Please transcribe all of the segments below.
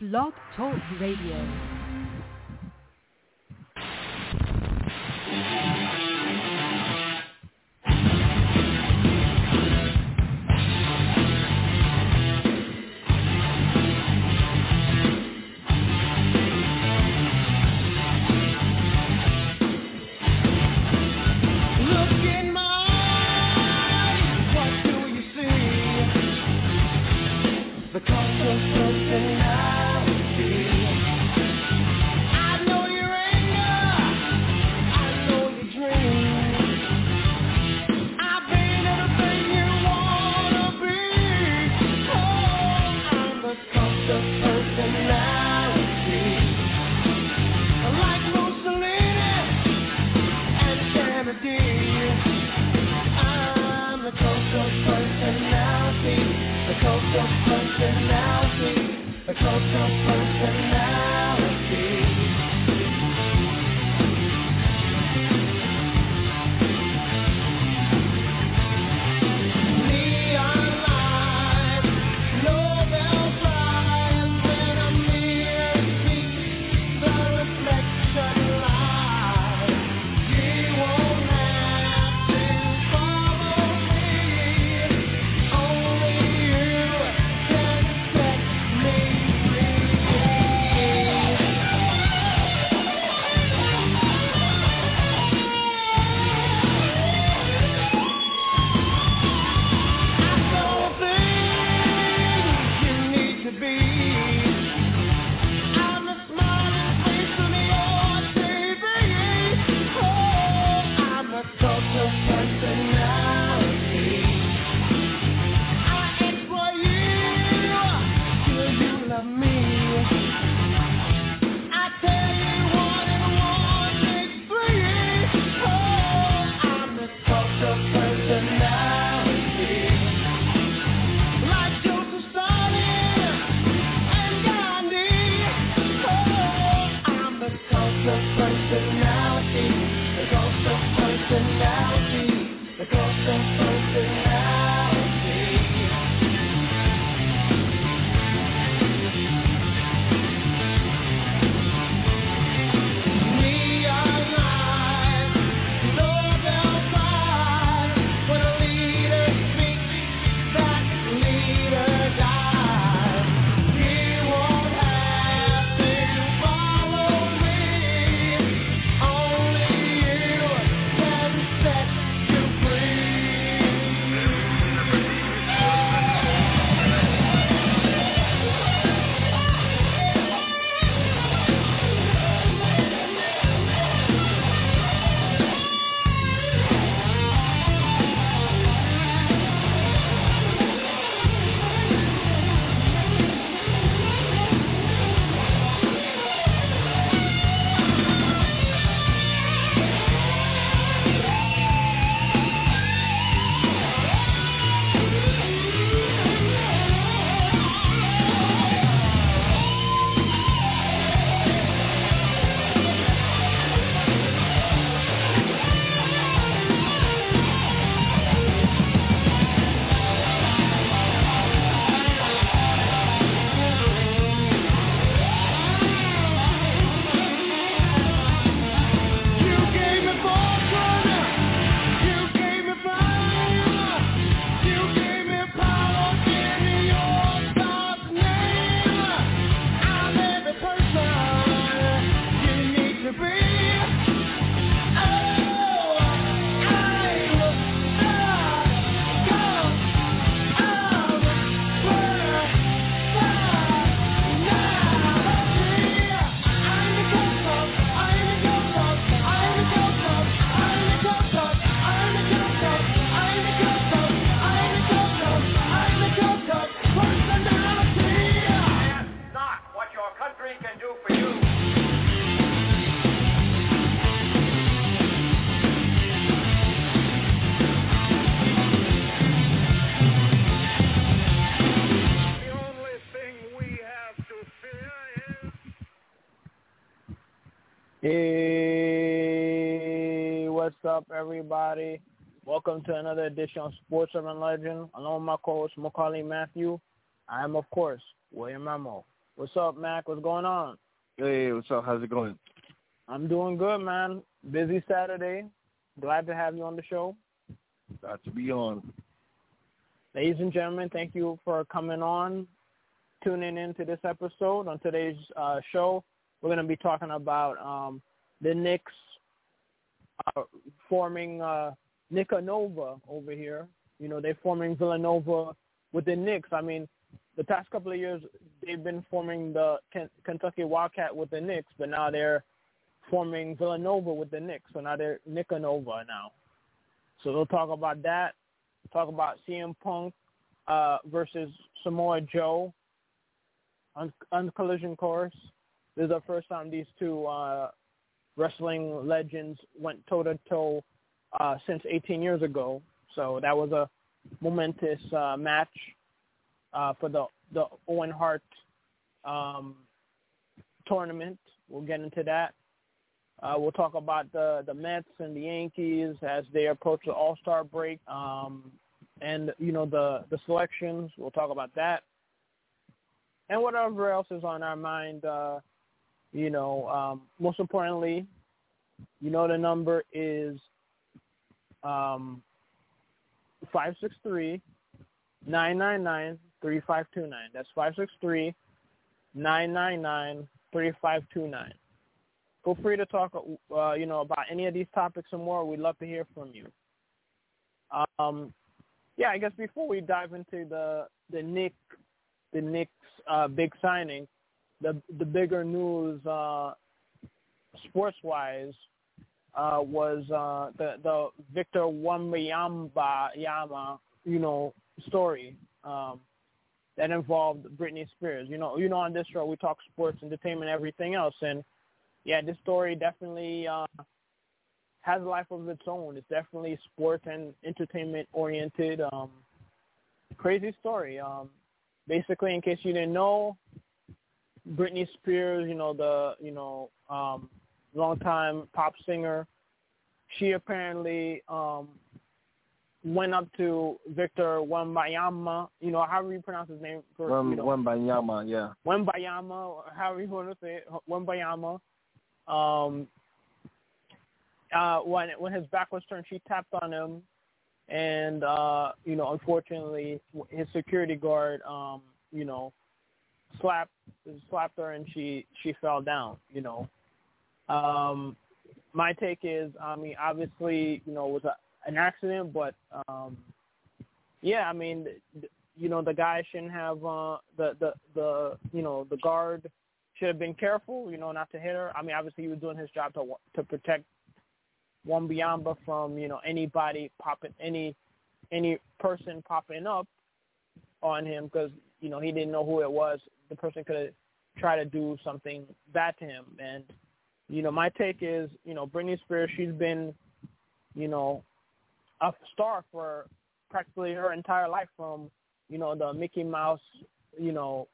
Blog Talk Radio. Up, everybody? Welcome to another edition of Sports Urban Legend. Along with my co-host Maccorley Mathieu, I am, of course, William Rameau, What's up, Mac? What's going on? Hey, what's up? How's it going? I'm doing good, man. Busy Saturday. Glad to have you on the show. Glad to be on. Ladies and gentlemen, thank you for coming on, tuning in to this episode. On today's uh, show, we're going to be talking about um, the Knicks uh, forming uh, Nova over here. You know, they're forming Villanova with the Knicks. I mean, the past couple of years, they've been forming the Ken- Kentucky Wildcat with the Knicks, but now they're forming Villanova with the Knicks. So now they're Nova now. So they'll talk about that. Talk about CM Punk uh, versus Samoa Joe on, on Collision Course. This is the first time these two uh, wrestling legends went toe to toe since 18 years ago. So that was a momentous uh, match uh, for the the Owen Hart um, tournament. We'll get into that. Uh, we'll talk about the the Mets and the Yankees as they approach the All Star break, um, and you know the the selections. We'll talk about that, and whatever else is on our mind. Uh, you know, um, most importantly, you know the number is um, five six three nine nine nine three five two nine. That's five six three nine nine nine three five two nine feel free to talk, uh, you know, about any of these topics and more. We'd love to hear from you. Um, yeah, I guess before we dive into the the Nick, the Knicks uh, big signing, the the bigger news, uh, sports wise, uh, was uh, the the Victor Wembanyama Yama, you know, story um, that involved Britney Spears. You know, you know, on this show we talk sports, entertainment, everything else, and yeah, this story definitely uh, has a life of its own. It's definitely sports and entertainment oriented. Um, crazy story. Um, basically, in case you didn't know, Britney Spears, you know the you know um, longtime pop singer, she apparently um, went up to Victor Wembanyama, you know, however you pronounce his name. For, Wem, you know, Wembayama, yeah. Wembayama, however you want to say it, Wembayama. Um, uh, when when his back was turned, she tapped on him, and uh, you know, unfortunately, his security guard, um, you know, slapped slapped her, and she she fell down. You know, um, my take is, I mean, obviously, you know, it was a, an accident, but um, yeah, I mean, you know, the guy shouldn't have uh, the the the you know the guard should have been careful, you know, not to hit her. I mean, obviously he was doing his job to to protect Wembanyama from you know anybody popping any any person popping up on him because you know he didn't know who it was. The person could have tried to do something bad to him. And you know, my take is you know Britney Spears, she's been you know a star for practically her entire life from you know the Mickey Mouse you know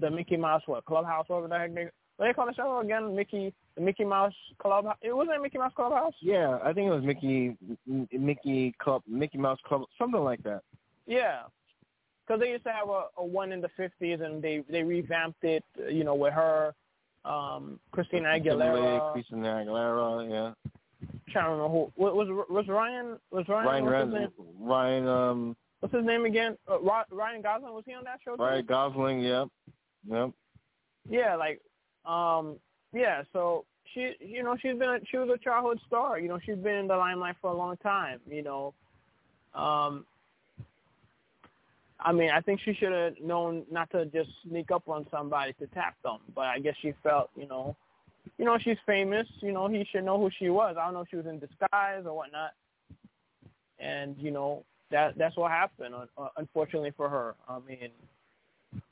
the Mickey Mouse what Clubhouse whatever the heck they what they call the show again Mickey the Mickey Mouse Club it wasn't Mickey Mouse Clubhouse Yeah, I think it was Mickey Mickey Club Mickey Mouse Club something like that. yeah because they used to have a, a one in the fifties and they they revamped it you know with her um Christina Aguilera Christina Aguilera yeah I'm trying to remember who was was Ryan was Ryan Ryan name? Ryan um what's his name again uh, Ryan Gosling was he on that show too? Ryan Gosling yep, Yep. Yeah, like, um, yeah. So she, you know, she's been, a, she was a childhood star. You know, she's been in the limelight for a long time. You know, um, I mean, I think she should have known not to just sneak up on somebody to tap them. But I guess she felt, you know, you know, she's famous. You know, he should know who she was. I don't know if she was in disguise or whatnot. And you know, that that's what happened. Uh, unfortunately for her. I mean,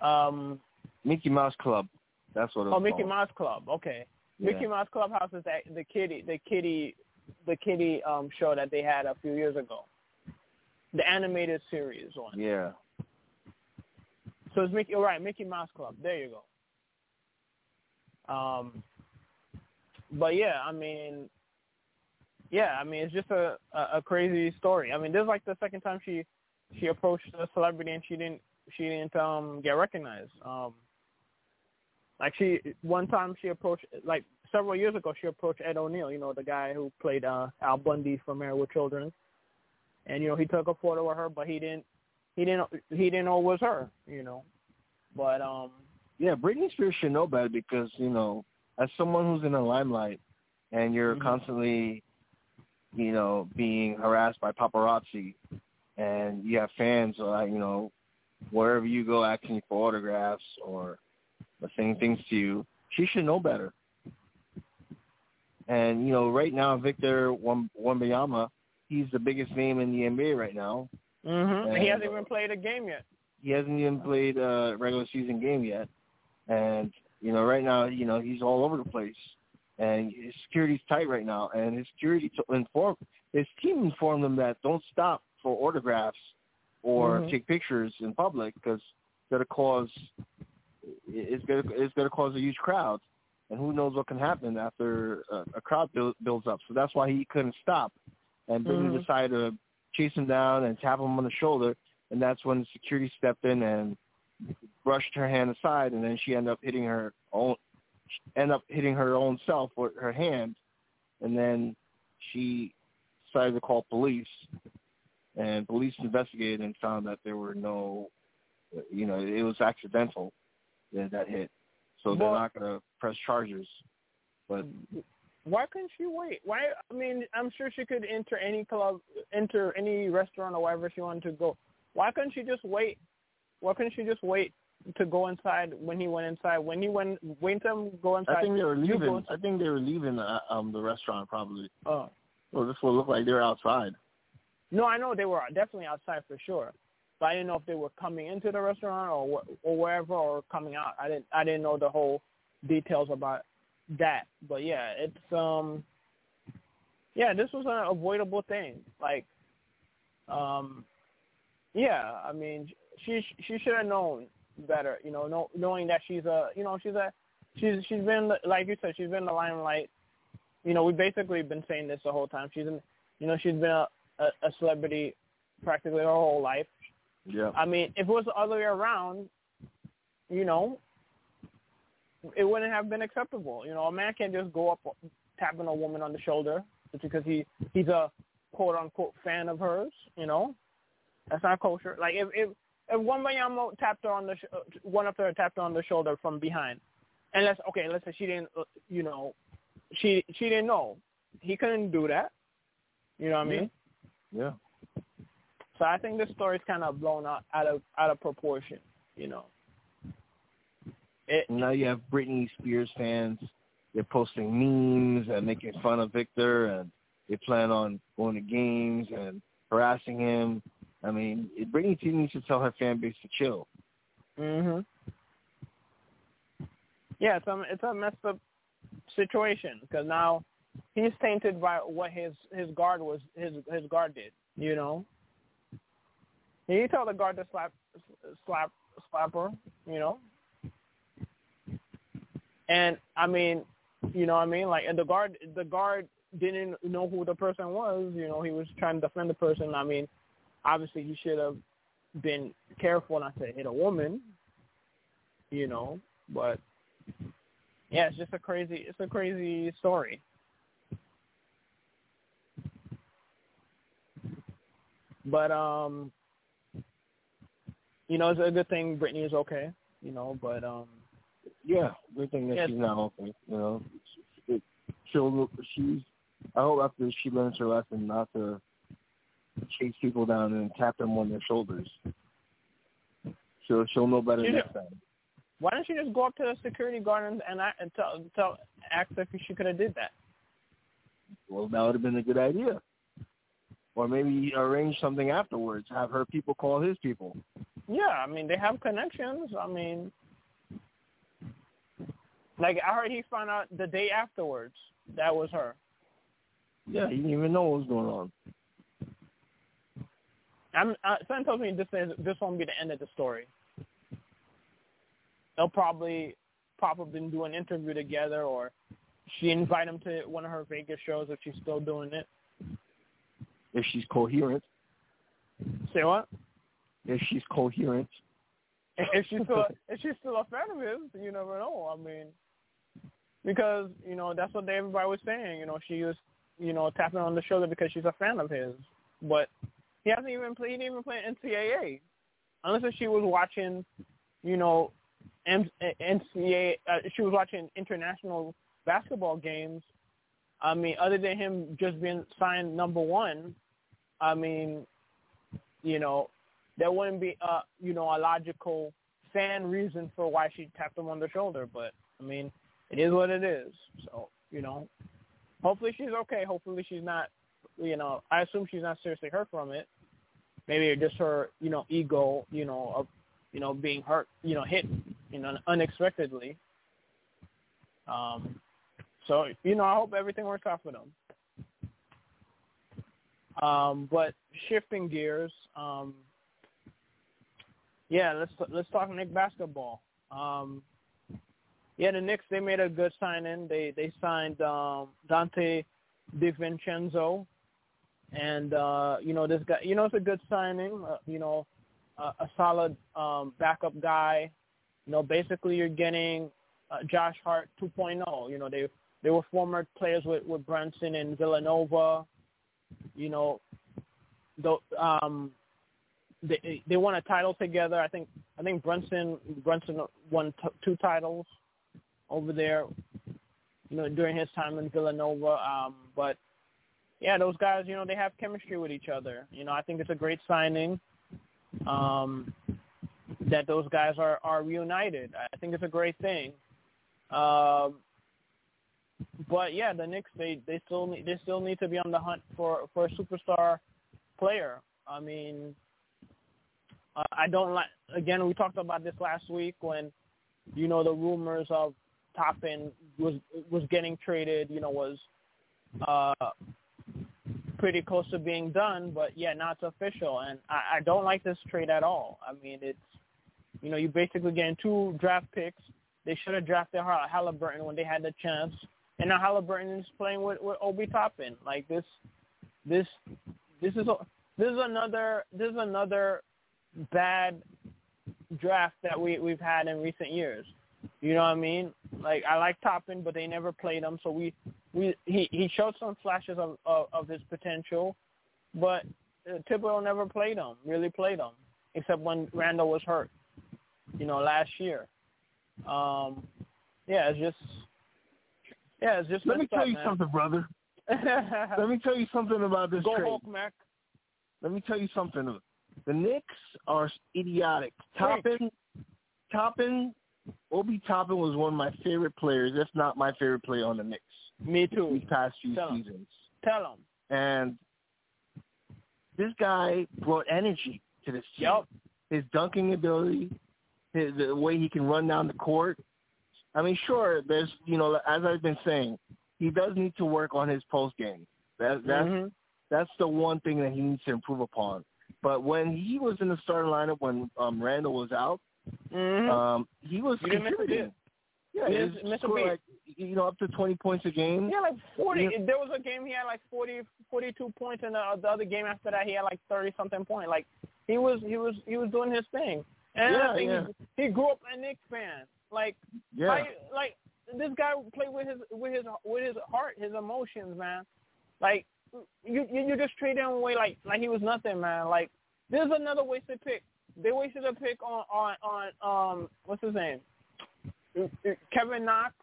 um, Mickey Mouse Club. That's what it was oh, Mickey called. Mouse Club. Okay. Yeah. Mickey Mouse Clubhouse is that the kitty, the kitty, the kitty um show that they had a few years ago. The animated series one. Yeah. So it's Mickey. All right, Mickey Mouse Club. There you go. Um, but yeah, I mean, yeah, I mean, it's just a, a a crazy story. I mean, this is like the second time she she approached a celebrity and she didn't she didn't um get recognized. Um, like she one time she approached like several years ago she approached Ed O'Neill, you know the guy who played uh Al Bundy from Married with Children, and you know he took a photo of her, but he didn't he didn't he didn't know it was her, you know, but um Yeah, Britney Spears should know better because you know, as someone who's in the limelight, and you're Mhm. constantly, you know, being harassed by paparazzi, and you have fans, uh, you know, wherever you go asking you for autographs or saying things to you, she should know better. And you know, right now, Victor Wam- Wembanyama, he's the biggest name in the NBA right now. mhm he hasn't even played a game yet. he hasn't even played a regular season game yet, and you know right now you know he's all over the place, and his security's tight right now, and his security t- inform his team informed him that don't stop for autographs or Mhm. take pictures in public because it's gonna cause it's gonna it's gonna cause a huge crowd, and who knows what can happen after a, a crowd build, builds up. So that's why he couldn't stop, and Britney Mhm. decided to chase him down and tap him on the shoulder. And that's when security stepped in and brushed her hand aside, and then she ended up hitting her own, end up hitting her own self with her hand, and then she decided to call police, and police investigated and found that there were no, you know, it was accidental that, that hit, so they're not going to press charges, but Why couldn't she wait? Why? I mean, I'm sure she could enter any club, enter any restaurant or wherever she wanted to go. Why couldn't she just wait? Why couldn't she just wait to go inside when he went inside? When he went, wait to go inside. I think they were leaving. I think they were leaving uh, um the restaurant probably. Oh. Well, this will look like they're outside. No, I know they were definitely outside for sure, but I didn't know if they were coming into the restaurant or or wherever or coming out. I didn't I didn't know the whole details about that. But yeah, it's um yeah, this was an avoidable thing. Like um yeah, I mean she she should have known better, you know, know, knowing that she's a you know, she's a she's she's been like you said, she's been in the limelight. You know, we've basically been saying this the whole time. She's in you know, she's been a, a, a celebrity practically her whole life. Yeah. I mean, if it was the other way around, you know, it wouldn't have been acceptable. You know, a man can't just go up tapping a woman on the shoulder just because he he's a quote unquote fan of hers. You know, that's not kosher. Like if if if one Wanyama tapped her on the sh- one of her tapped her on the shoulder from behind, and let's okay, let's say she didn't, uh, you know, she she didn't know. He couldn't do that. You know what I mean? Yeah. So I think this story's kind of blown out, out of out of proportion. You know. It, And now you have Britney Spears fans. They're posting memes and making fun of Victor, and they plan on going to games and harassing him. I mean, it- Britney needs to tell her fan base to chill. mhm. Yeah, it's a it's a messed up situation because now he's tainted by what his his guard was his his guard did. You know. He told the guard to slap slap slap her. You know. And I mean, you know what I mean? Like, the guard, the guard didn't know who the person was. You know, he was trying to defend the person. I mean, obviously he should have been careful not to hit a woman. You know, but yeah, it's just a crazy, it's a crazy story. But um, you know, it's a good thing Britney is okay. You know, but um, Yeah, good thing that Yeah. she's not okay. You know, it, she'll she's. I hope after she learns her lesson not to chase people down and tap them on their shoulders. She'll she'll know better She next time. why don't you just go up to the security guard and and, and tell tell ask if she could have did that? Well, that would have been a good idea. Or maybe arrange something afterwards. Have her people call his people. Yeah, I mean they have connections. I mean, like I heard he found out the day afterwards that was her. Yeah, he didn't even know what was going on. I'm uh, someone tells me this is this won't be the end of the story. They'll probably probably do an interview together, or she invite him to one of her Vegas shows if she's still doing it. If she's coherent, Say what? if she's coherent, if she's still if she's still a fan of his, you never know. I mean, because you know that's what everybody was saying. You know, she was you know tapping on the shoulder because she's a fan of his, but he hasn't even played. He didn't even play NCAA, unless she was watching, you know, M- NCAA. Uh, she was watching international basketball games. I mean, other than him just being signed number one, I mean, you know, there wouldn't be a you know a logical fan reason for why she tapped him on the shoulder. But I mean, it is what it is. So you know, hopefully she's okay. Hopefully she's not. You know, I assume she's not seriously hurt from it. Maybe just her, you know, ego, you know, of, you know, being hurt, you know, hit, you know, unexpectedly. Um, so you know, I hope everything works out for them. Um, but shifting gears, um, yeah, let's let's talk Knick basketball. Um, yeah, the Knicks they made a good signing. They they signed um, Donte DiVincenzo, and uh, you know this guy. You know it's a good signing. Uh, you know, uh, a solid um, backup guy. You know, basically you're getting uh, Josh Hart 2.0. You know, they they were former players with with Brunson and Villanova. You know, the um, they they won a title together. I think I think Brunson Brunson won t- two titles over there. You know, during his time in Villanova. Um, but yeah, those guys, you know, they have chemistry with each other. You know, I think it's a great signing. Um, that those guys are are reunited. I think it's a great thing. Um, but yeah, the Knicks they they still need they still need to be on the hunt for for a superstar player. I mean, uh, I don't like. Again, we talked about this last week when, you know, the rumors of Toppin was was getting traded. You know, was uh, pretty close to being done, but yeah, now it's official, and I, I don't like this trade at all. I mean, it's you know, you're basically getting two draft picks. They should have drafted Halliburton when they had the chance, and now Halliburton is playing with with Obi Toppin. Like this, this, this is a, this is another this is another bad draft that we we've had in recent years. You know what I mean? Like I like Toppin, but they never played him. So we we he he showed some flashes of of, of his potential, but uh, Thibodeau never played him. Really played him, except when Randle was hurt. You know, last year. Um, yeah, it's just yeah, it's just. Let me tell up, you man. something, brother. Let me tell you something about this Go trade. Hulk, Mac. Let me tell you something. The Knicks are idiotic. Toppin, Toppin, Obi Toppin was one of my favorite players, if not my favorite player on the Knicks Me too. these past few Tell seasons. Tell him. And this guy brought energy to this team. Yep. His dunking ability, his, the way he can run down the court. I mean, sure, there's you know, as I've been saying, he does need to work on his post game. That that's Mhm. that's the one thing that he needs to improve upon. But when he was in the starting lineup when um, Randle was out, Mhm. um, he was You didn't miss a contributing. Yeah, he was miss like you know up to twenty points a game. Yeah, like 40. Yeah. There was a game he had like 40, 42 points, and the, the other game after that he had like 30 something point. Like he was he was he was doing his thing. And Yeah, I think yeah. he, he grew up a Knicks fan. Like Yeah, like like this guy played with his with his with his heart, his emotions, man. Like you you, just treat him away like like he was nothing, man. Like there's another wasted pick. They wasted a pick on on on um what's his name? Kevin Knox.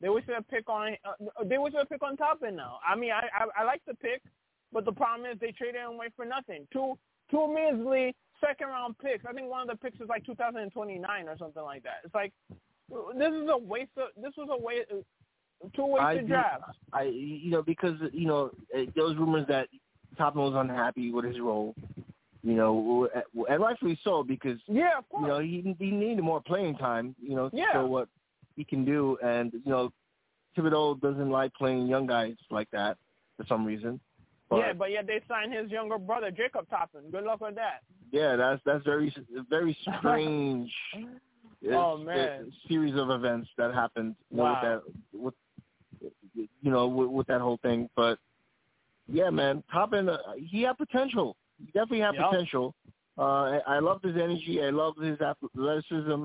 They wasted a pick on uh, they wasted a pick on Toppin now. I mean, I, I I like the pick, but the problem is they traded him away for nothing. Two two measly second round picks. I think one of the picks is like 2029 or something like that. It's like this is a waste of this was a waste two do- drafts. I you know because you know those rumors that Toppin was unhappy with his role. You know, and rightfully so because Yeah, of course. you know he he needed more playing time. You know, to Yeah. show what he can do, and you know Thibodeau doesn't like playing young guys like that for some reason. But, yeah, but yet they signed his younger brother Jacob Toppin. Good luck with that. yeah, that's that's very very strange. Oh, uh, man. series of events that happened you know, Wow. with that with you know with, with that whole thing. But yeah, man, Toppin, uh, he had potential. He definitely had potential. Uh, I, I loved his energy. I loved his athleticism,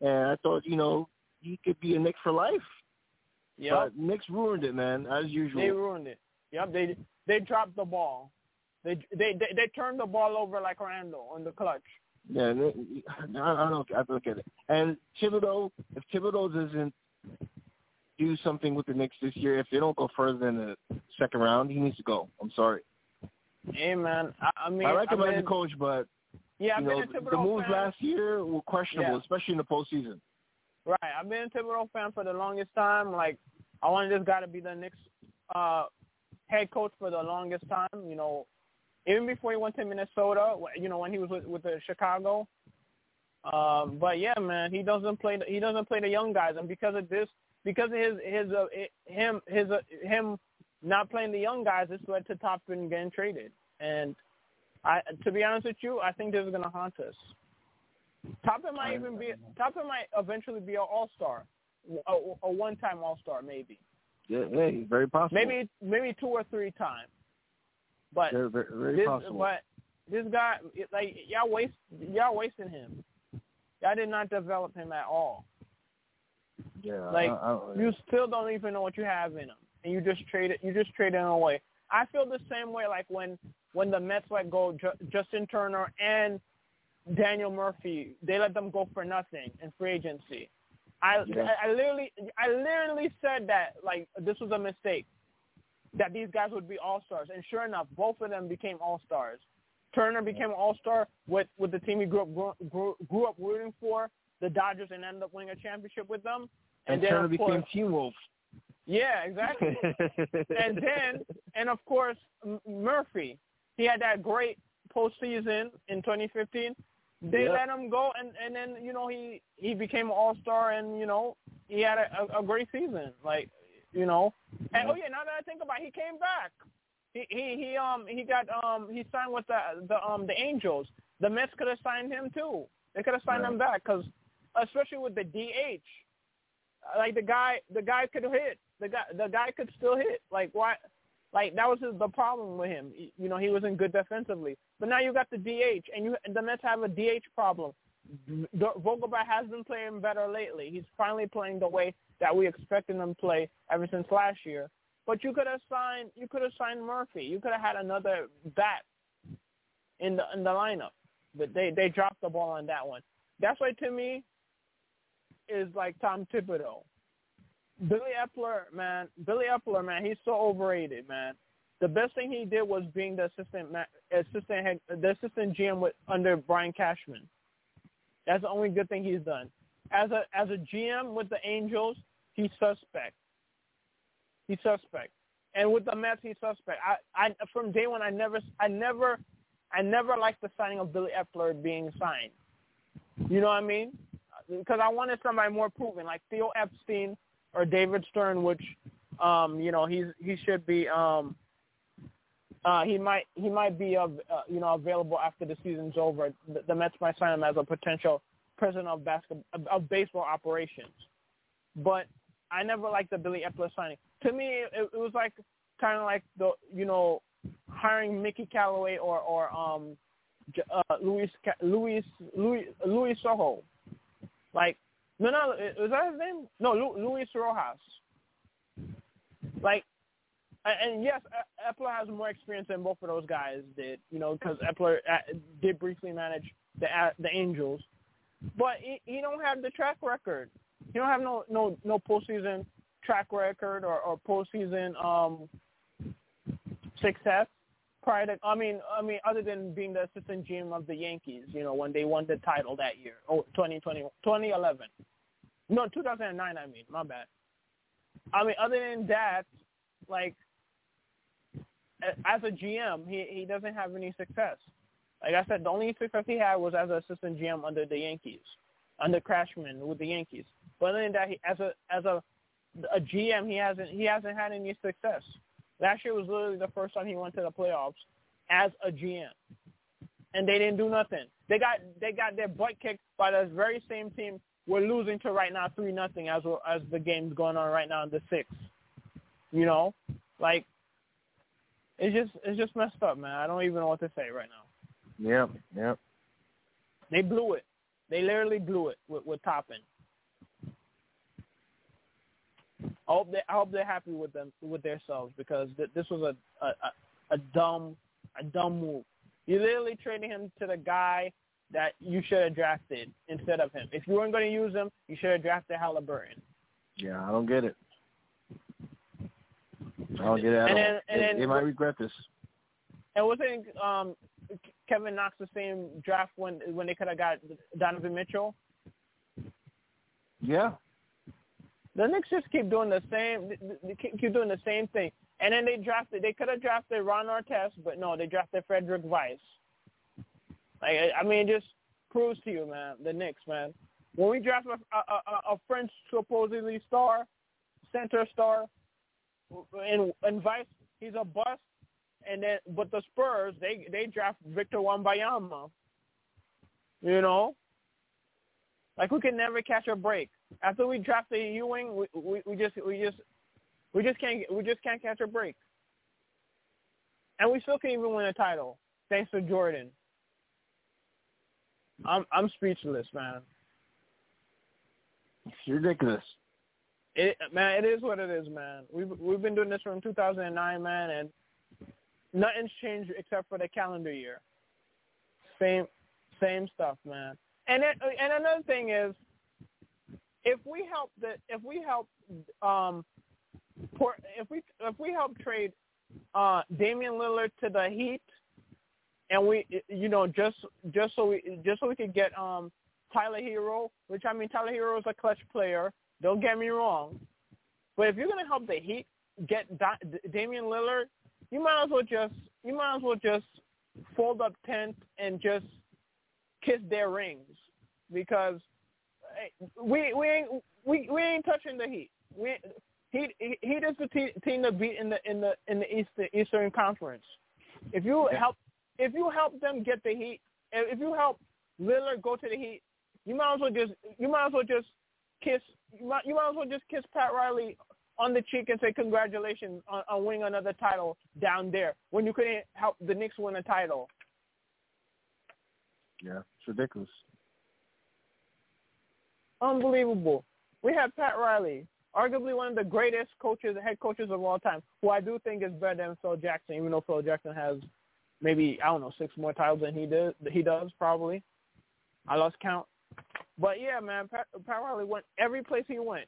and I thought, you know, he could be a Nick for life. Yeah, But Knicks ruined it, man, as usual. They ruined it. Yep. They they dropped the ball. They they they, they turned the ball over like Randle on the clutch. Yeah, I, I don't. I don't get it. And Thibodeau, if Thibodeau doesn't do something with the Knicks this year, if they don't go further than the second round, he needs to go. I'm sorry. Hey man, I, I mean, I I've as a been- coach, but Yeah, you know been a Thibodeau the moves fan. last year were questionable, Yeah. especially in the postseason. Right. I've been a Thibodeau fan for the longest time. Like, I wanted this guy to be the Knicks uh, head coach for the longest time. You know, even before he went to Minnesota. You know, when he was with, with the Chicago. Um, but yeah, man, he doesn't play. The, he doesn't play the young guys, and because of this, because of his his uh, him his uh, him not playing the young guys, this led to Toppin getting traded. And I, to be honest with you, I think this is going to haunt us. Toppin might even be Toppin might eventually be an All Star, a, a one time All Star maybe, Yeah, hey, very possible. maybe maybe two or three times. But very, very, very this, possible. but this guy, like y'all waste, y'all wasting him. Y'all did not develop him at all. Yeah, like, I, I You still don't even know what you have in them, and you just trade it. You just trade it away. I feel the same way, like when when the Mets let go Ju- Justin Turner and Daniel Murphy. They let them go for nothing in free agency. I, Yeah. I I literally I literally said that like this was a mistake. That these guys would be all stars, and sure enough, both of them became all stars. Turner became an all star with with the team he grew up grew, grew, grew up rooting for, the Dodgers, and ended up winning a championship with them. And then, Turner became course- Team Wolf. Yeah, exactly. and then, and of course, M- Murphy. He had that great postseason in 2015. They Yep. let him go, and and then you know he he became an all star, and you know he had a, a, a great season. Like you know, and oh yeah, now that I think about, it, he came back. He he he um he got um he signed with the the um the Angels. The Mets could have signed him too. They could have signed him back because especially with the DH, like the guy the guy could hit. The guy the guy could still hit. Like why? Like that was the problem with him. You know he wasn't good defensively. But now you got the DH, and you the Mets have a DH problem. Vogelbach has been playing better lately. He's finally playing the way that we expected him to play ever since last year. But you could have signed you could have signed Murphy. You could have had another bat in the in the lineup. But they they dropped the ball on that one. That's why to me is like Tom Thibodeau. Billy Eppler, man, Billy Eppler, man, he's so overrated, man. The best thing he did was being the assistant assistant head, the assistant GM with under Brian Cashman. That's the only good thing he's done. As a as a GM with the Angels, he's suspect. He's suspect. And with the Mets, he's suspect. I, I from day one, I never, I never, I never liked the signing of Billy Eppler being signed. You know what I mean? Because I wanted somebody more proven, like Theo Epstein or David Stern, which, um, you know, he's he should be, um, uh, he might he might be of uh, you know available after the season's over. The, the Mets might sign him as a potential president of basketball of baseball operations. But I never liked the Billy Eppler signing. To me, it, it was like kind of like the you know hiring Mickey Callaway or or um uh, Luis Luis Luis Luis Soho. Like no no is that his name? No Lu, Luis Rojas. Like and- yes, Eppler has more experience than both of those guys did. You know because Eppler uh, did briefly manage the uh, the Angels, but he, he don't have the track record. He don't have no no no postseason track record or, or postseason um success prior to I mean I mean other than being the assistant GM of the Yankees, you know, when they won the title that year. Oh 2020 2011. No, 2009 I mean, my bad. I mean other than that, like as a GM, he he doesn't have any success. Like I said, the only success he had was as an assistant GM under the Yankees, under Crashman with the Yankees. But other than that, he, as a as a a GM, he hasn't he hasn't had any success. Last year was literally the first time he went to the playoffs as a GM, and they didn't do nothing. They got they got their butt kicked by the very same team we're losing to right now, three nothing as we're- as the game's going on right now in the sixth. You know, like it's just it's just messed up, man. I don't even know what to say right now. Yep, yep. They blew it. They literally blew it with, with Toppin. I hope they I hope they're happy with them with themselves because th- this was a, a a dumb a dumb move. You literally traded him to the guy that you should have drafted instead of him. If you weren't going to use him, you should have drafted Halliburton. Yeah, I don't get it. I don't get it at And all. then- and they, then- they might regret this. And wasn't um, Kevin Knox the same draft when when they could have got Donovan Mitchell? Yeah. The Knicks just keep doing the same. They keep doing the same thing. And then they drafted. They could have drafted Ron Artest, but no, they drafted Frederic Weis. Like I- mean, it just proves to you, man, the Knicks, man. When we draft a, a, a, a French supposedly star, center star, and and Weis, he's a bust. And then, but the Spurs, they they draft Victor Wembanyama. You know, like we can never catch a break. After we drafted Ewing, we, we we just we just we just can't we just can't catch a break. And we still can't even win a title thanks to Jordan. I'm I'm speechless, man. It's ridiculous. It man, it is what it is, man. We've we've been doing this from 2009, man, and nothing's changed except for the calendar year. Same same stuff, man. And it, and another thing is, if we help the if we help um, pour, if we if we help trade uh Damian Lillard to the Heat, and we you know just just so we just so we could get um Tyler Herro, which I mean Tyler Herro is a clutch player. Don't get me wrong, but if you're gonna help the Heat get da- Damian Lillard, you might as well just you might as well just fold up tent and just kiss their rings because we we ain't we we ain't touching the Heat. We Heat Heat is the te- team to beat in the in the in the Eastern Eastern Conference. If you Yeah. help if you help them get the Heat, if you help Lillard go to the Heat, you might as well just you might as well just kiss you might you might as well just kiss Pat Riley on the cheek and say congratulations on, on winning another title down there when you couldn't help the Knicks win a title. Yeah, it's ridiculous. Unbelievable. We have Pat Riley, arguably one of the greatest coaches, head coaches of all time, who I do think is better than Phil Jackson, even though Phil Jackson has maybe I don't know six more titles than he did. He does probably. I lost count. But yeah, man, Pat, Pat Riley went every place he went.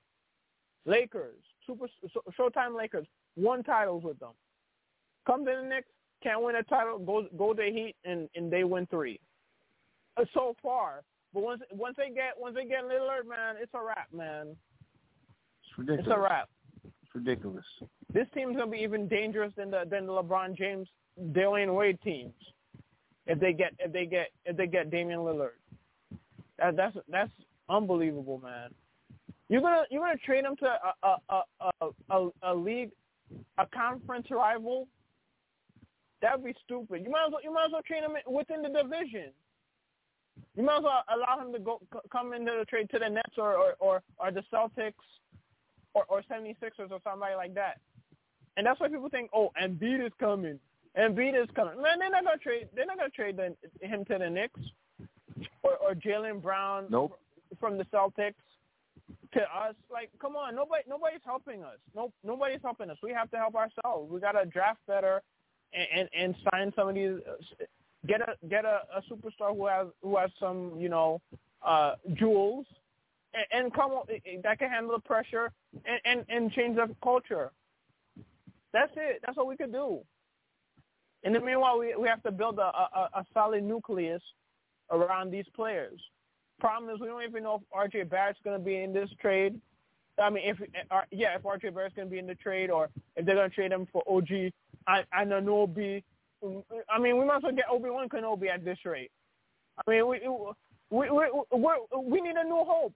Lakers, Super Showtime Lakers, won titles with them. Come to the Knicks, can't win a title, go go to Heat, and and they win three. Uh, So far, but once once they get once they get Lillard, man, it's a wrap, man. It's ridiculous. It's a wrap. It's ridiculous. This team's gonna be even dangerous than the than the LeBron James, Dwyane Wade teams. If they get if they get if they get Damian Lillard, that that's that's unbelievable, man. You're gonna you're gonna trade him to a a a a, a, a league, a conference rival. That'd be stupid. You might as well you might as well trade him within the division. You might as well allow him to go c- come into the trade to the Nets or or or, or the Celtics or or 76ers or somebody like that. And that's why people think, oh, Embiid is coming. Embiid is coming. Man, they're not gonna trade. They're not gonna trade the, him to the Knicks or or Jaylen Brown Nope. from the Celtics to us. Like, come on, nobody nobody's helping us. No, nobody's helping us. We have to help ourselves. We gotta draft better and and, and sign some of these. Uh, Get a get a, a superstar who has who has some you know uh jewels and, and come on, that can handle the pressure and, and and change the culture. That's it. That's what we could do. In the meanwhile, we we have to build a, a, a solid nucleus around these players. Problem is, we don't even know if RJ Barrett's going to be in this trade. I mean, if uh, yeah, if RJ Barrett's going to be in the trade, or if they're going to trade him for OG Anunoby. I mean, we might as well get Obi Wan Kenobi at this rate. I mean, we we we we we need a new hope.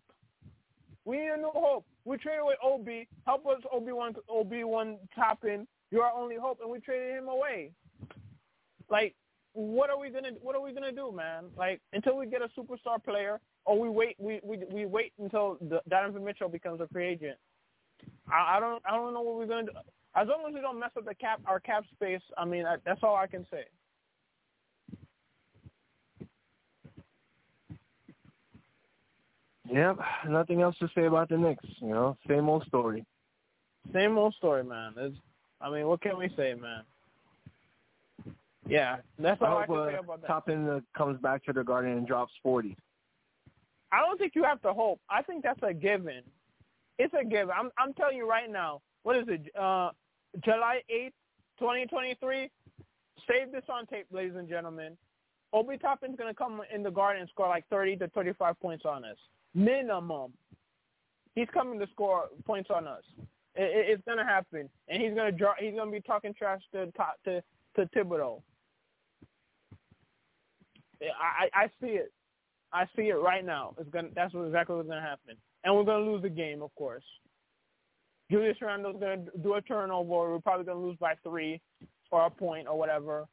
We need a new hope. We traded away Obi. Help us, Obi Wan. Obi Wan Toppin. You're our only hope, and we traded him away. Like, what are we gonna What are we gonna do, man? Like, until we get a superstar player, or we wait, we we we wait until the, Donovan Mitchell becomes a free agent. I, I don't I don't know what we're gonna do. As long as we don't mess up the cap our cap space, I mean I, that's all I can say. Yep. Nothing else to say about the Knicks. You know, same old story. Same old story, man. It's, I mean, what can we say, man? Yeah, that's all I, I can hope say uh, about that. Toppin uh, comes back to the Garden and drops 40. I don't think you have to hope. I think that's a given. It's a given. I'm I'm telling you right now. What is it? Uh, July eighth, twenty twenty three. Save this on tape, ladies and gentlemen. Obi Toppin's gonna come in the garden and score like thirty to thirty five points on us, minimum. He's coming to score points on us. It, it, it's gonna happen, and he's gonna draw. He's gonna be talking trash to to to Thibodeau. I I see it. I see it right now. It's gonna. That's what exactly what's gonna happen, and we're gonna lose the game, of course. Julius Randle's gonna do a turnover. We're probably gonna lose by three, or a point, or whatever.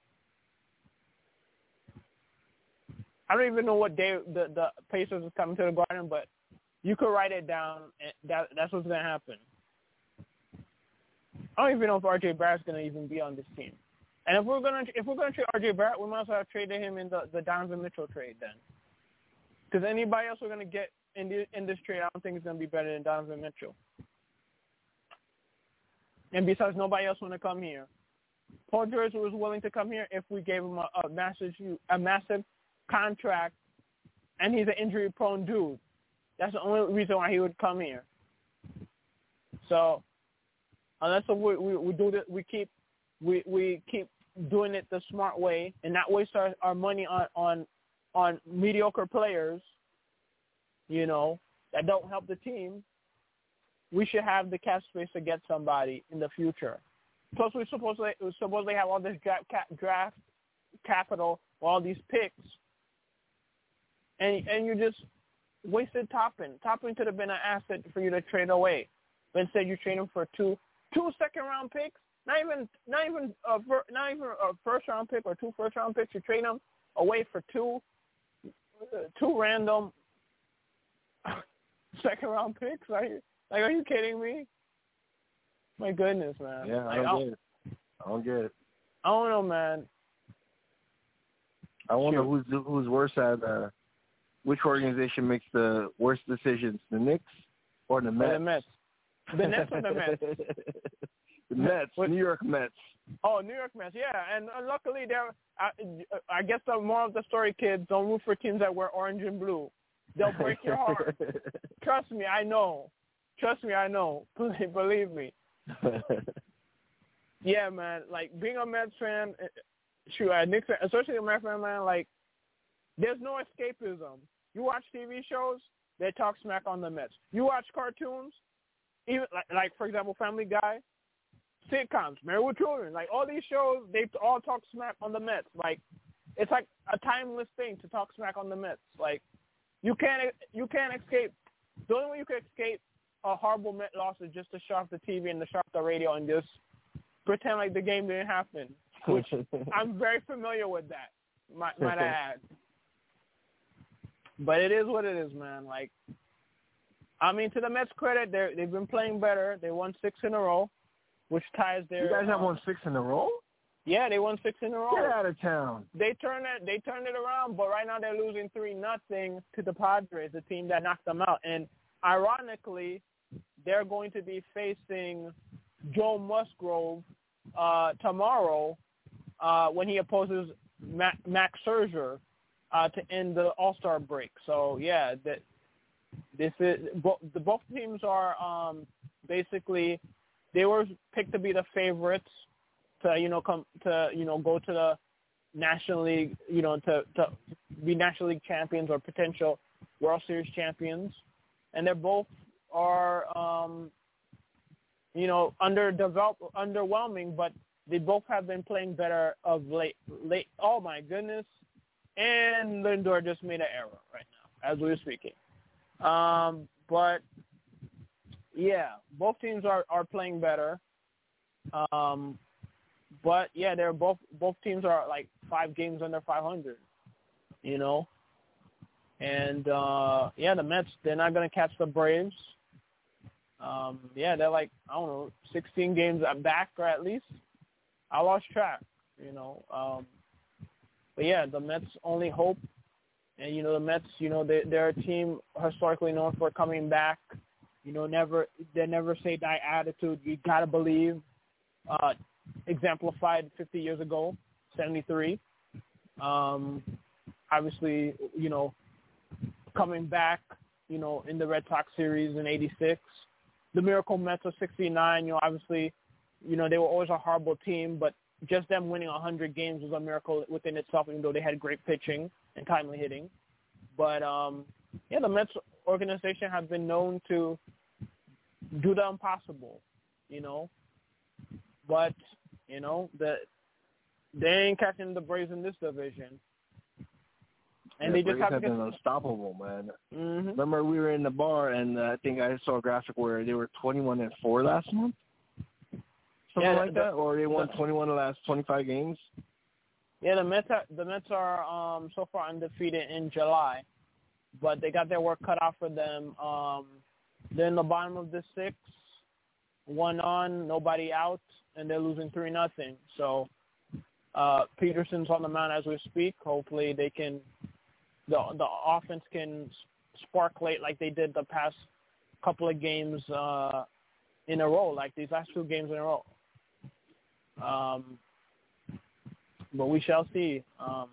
I don't even know what day the the Pacers is coming to the Garden, but you could write it down. That that's what's gonna happen. I don't even know if RJ Barrett's gonna even be on this team. And if we're gonna if we're gonna trade RJ Barrett, we might as well have traded him in the the Donovan Mitchell trade then. Because anybody else we're gonna get in the in this trade, I don't think is gonna be better than Donovan Mitchell. And besides, nobody else want to come here. Paul George was willing to come here if we gave him a, a massive a massive contract, and he's an injury prone dude. That's the only reason why he would come here. So unless we we, we do that, we keep we we keep doing it the smart way and not waste our, our money on on on mediocre players, you know, that don't help the team. We should have the cap space to get somebody in the future. Plus, we supposedly supposedly have all this draft, draft capital, all these picks, and and you just wasted Toppin. Toppin could have been an asset for you to trade away, but instead you trade him for two two second round picks. Not even not even a not even a first round pick or two first round picks. You trade them away for two uh, two random second round picks. You like are you kidding me? My goodness, man. Yeah, I Like, don't get it. I don't get it. I don't know, man. I wonder Shoot. who's who's worse at uh, which organization makes the worst decisions, the Knicks or the Or Mets? The Mets. The Nets or the Mets? the Mets, What- New York Mets. Oh, New York Mets, yeah, and uh, luckily they're. I, I guess the more of the story, kids, don't root for teams that wear orange and blue. They'll break your heart. Trust me, I know. Trust me, I know. Believe, believe me. Yeah, man. Like being a Mets fan, uh, shoot, a Knicks fan, especially a Mets fan, man. Like, there's no escapism. You watch TV shows, they talk smack on the Mets. You watch cartoons, even like, like for example, Family Guy, sitcoms, Married with Children, like all these shows, they all talk smack on the Mets. Like, it's like a timeless thing to talk smack on the Mets. Like, you can't you can't escape. The only way you can escape a horrible Met loss is just to shut off the TV and to shut off the radio and just pretend like the game didn't happen. Which I'm very familiar with that. Might, might I add. But it is what it is, man. Like, I mean, to the Mets' credit, they they've been playing better. They won six in a row, which ties their. you guys have uh, won six in a row? Yeah, they won six in a row Get out of town. they turned it they turned it around, but right now they're losing three nothing to the Padres, the team that knocked them out. And ironically, they're going to be facing Joe Musgrove uh, tomorrow uh, when he opposes Mac, Max Scherzer uh, to end the All Star break. So yeah, that this is bo- the both teams are um, basically they were picked to be the favorites to you know come to you know go to the National League, you know, to to be National League champions or potential World Series champions, and they're both are um, you know underdeveloped, underwhelming, but they both have been playing better of late. Late, oh my goodness! And Lindor just made an error right now as we were speaking. Um, but yeah, both teams are are playing better. Um, but yeah, they're both both teams are like five games under 500. You know, and uh yeah, the Mets they're not gonna catch the Braves. Um, yeah, they're like I don't know, 16 games back or at least. I lost track. You know, um, but yeah, the Mets' only hope And you know the Mets, you know they they're a team historically known for coming back. You know, never they never say die attitude. You gotta believe. Uh, exemplified 50 years ago, 73. Um, obviously, you know, coming back, you know, in the Red Sox series in '86. The Miracle Mets of '69. You know, obviously, you know they were always a horrible team, but just them winning 100 games was a miracle within itself, even though they had great pitching and timely hitting. But um, yeah, the Mets organization has been known to do the impossible, you know. But you know the they ain't catching the Braves in this division, and Yeah, they just have been unstoppable, man. hmm Remember we were in the bar and uh, I think I saw a graphic where they were 21 and four last month, something Yeah, like the- that, or they won the- 21 the last 25 games. Yeah, the Mets are, the Mets are um so far undefeated in July, but they got their work cut out for them. Um, they're in the bottom of the six, one on, nobody out, and they're losing three nothing. So uh, Peterson's on the mound as we speak. Hopefully they can the the offense can spark late like they did the past couple of games uh, in a row, like these last two games in a row. Um, but we shall see. Um,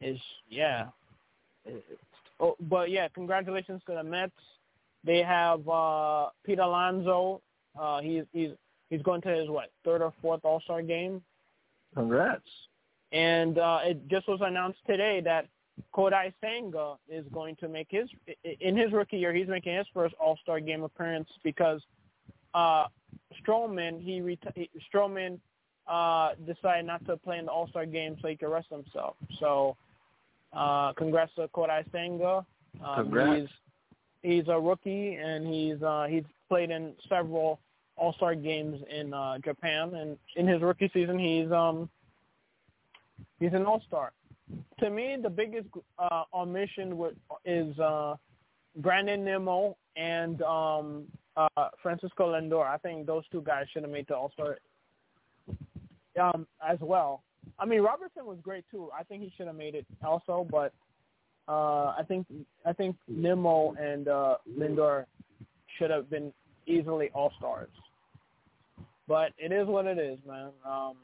is yeah. Oh, but yeah, congratulations to the Mets. They have uh, Pete Alonso. Uh, he's he's he's going to his what third or fourth All Star game, Congrats. And uh, it just was announced today that Kodai Senga is going to make his in his rookie year. He's making his first All Star game appearance because uh, Stroman he reti- Stroman uh, decided not to play in the All Star game so he could rest himself. So, uh, congrats to Kodai Senga. Um, Congrats. He's he's a rookie and he's uh, he's played in several All Star games in uh, Japan and in his rookie season he's um he's an All Star. To me, the biggest uh, omission is uh, Brandon Nimmo and um, uh, Francisco Lindor. I think those two guys should have made the All Star um, as well. I mean, Robertson was great too. I think he should have made it also, but uh, I think I think Nimmo and uh, Lindor should have been easily All Stars. But it is what it is, man. Um,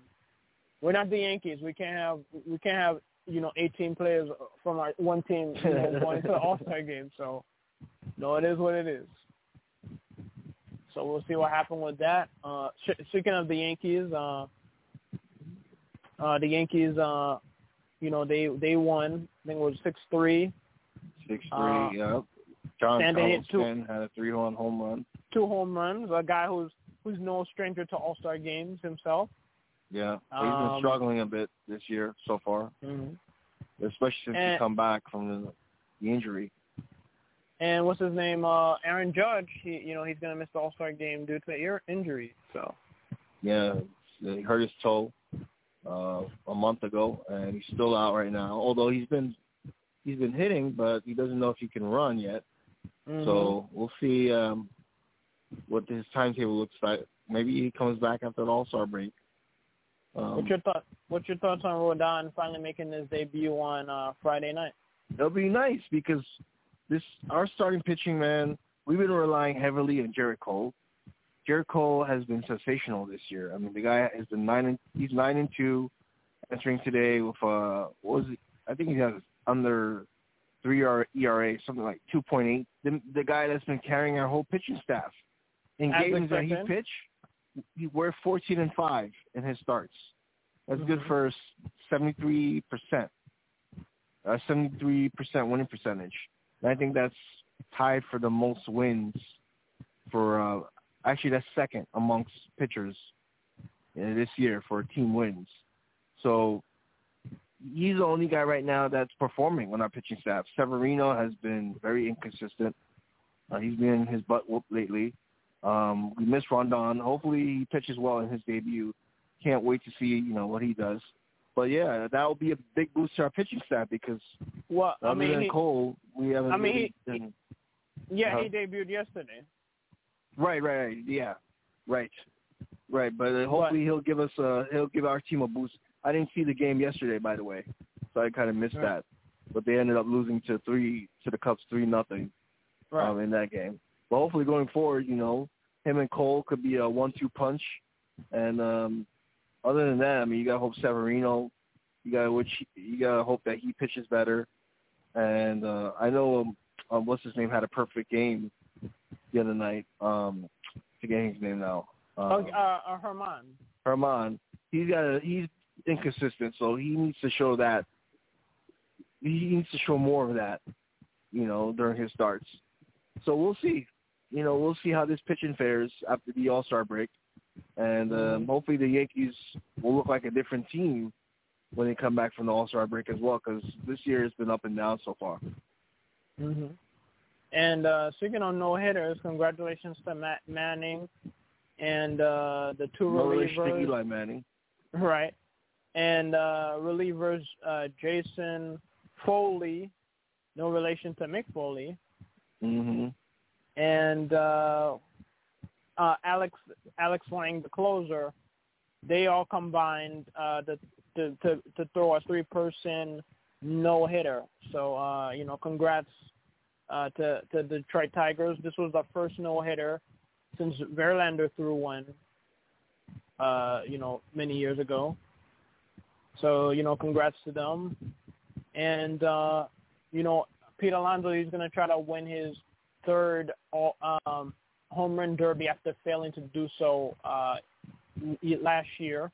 we're not the Yankees. We can't have we can't have you know 18 players from our one team you know, going to the All Star game. So no, it is what it is. So we'll see what happened with that. Uh, speaking of the Yankees, uh, uh, the Yankees, uh, you know, they they won. I think it was six three. Six three. Uh, yep. John and they hit two- Carlson had a three one home run. two home runs. A guy who's who's no stranger to All Star games himself. Yeah, he's Um, been struggling a bit this year so far, Mm-hmm. especially since And- he come back from the, the injury. And what's his name? Uh, Aaron Judge. He you know he's gonna miss the All Star game due to ear injury. So Yeah, he hurt his toe uh, a month ago, and he's still out right now. Although he's been he's been hitting, but he doesn't know if he can run yet. mhm. So we'll see um, what his timetable looks like. Maybe he comes back after the All Star break. Um, what's your thought? What's your thoughts on Rodon finally making his debut on uh, Friday night? it'll be nice because this our starting pitching man. We've been relying heavily on Gerrit Cole. Gerrit Cole has been sensational this year. I mean, the guy has been nine and he's nine and two, entering today with uh what was it? I think he has under three ER- ERA, something like two point eight. The the guy that's been carrying our whole pitching staff in As games that he expected. We're fourteen and five in his starts. That's good Mhm. for seventy three percent a 73% winning percentage. And I think that's tied for the most wins for, uh, actually that's second amongst pitchers uh, this year for team wins. So he's the only guy right now that's performing on our pitching staff. Severino has been very inconsistent. Uh, he's been his butt whooped lately. Um, we miss Rondon. Hopefully he pitches well in his debut. Can't wait to see, you know, what he does. But yeah, that will be a big boost to our pitching staff because Well, I mean, than he, Cole, we haven't. I mean, really he- done- yeah, uh-huh. he debuted yesterday. right, right, right, yeah, right, right. But uh, hopefully he'll give us a he'll give our team a boost. I didn't see the game yesterday, by the way, so I kind of missed Right. that. but they ended up losing to three to the Cubs three nothing Right. um, in that game. But hopefully going forward, you know, him and Cole could be a one-two punch. And um, other than that, I mean, you gotta hope Severino, you gotta which you gotta hope that he pitches better. And uh, I know um, um, what's his name had a perfect game the other night. Um, forgetting his name now. Um, uh, uh, Germán. Germán. He's got a, he's inconsistent, so he needs to show that. He needs to show more of that, you know, during his starts. So we'll see. You know, we'll see how this pitching fares after the All Star break, and um, hopefully the Yankees will look like a different team when they come back from the All Star break as well. Because this year has been up and down so far. hmm And uh, speaking of no hitters, congratulations to Matt Manning and uh, the two No relation to. Eli Manning. Right. And uh, relievers uh, Jason Foley, no relation to Mick Foley, hmm and uh, uh, Alex Alex Lange, the closer. They all combined uh, to, to to to throw a three-person no hitter. So uh, you know, congrats uh, to to the Detroit Tigers. This was the first no hitter since Verlander threw one. Uh, you know, many years ago. So you know, congrats to them. And uh, you know, Pete Alonso he's going to try to win his third all, um, home run derby after failing to do so uh, last year,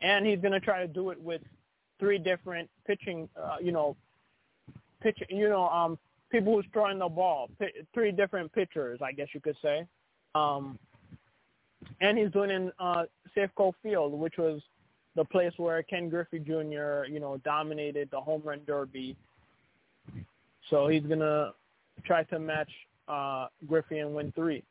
and he's going to try to do it with three different pitching, uh, you know, pitch, you know, um, people who's throwing the ball, P- three different pitchers, I guess you could say, um, and he's doing in uh, Safeco Field, which was the place where Ken Griffey Jr., you know, dominated the home run derby. So he's gonna try to match uh, Griffey and win three.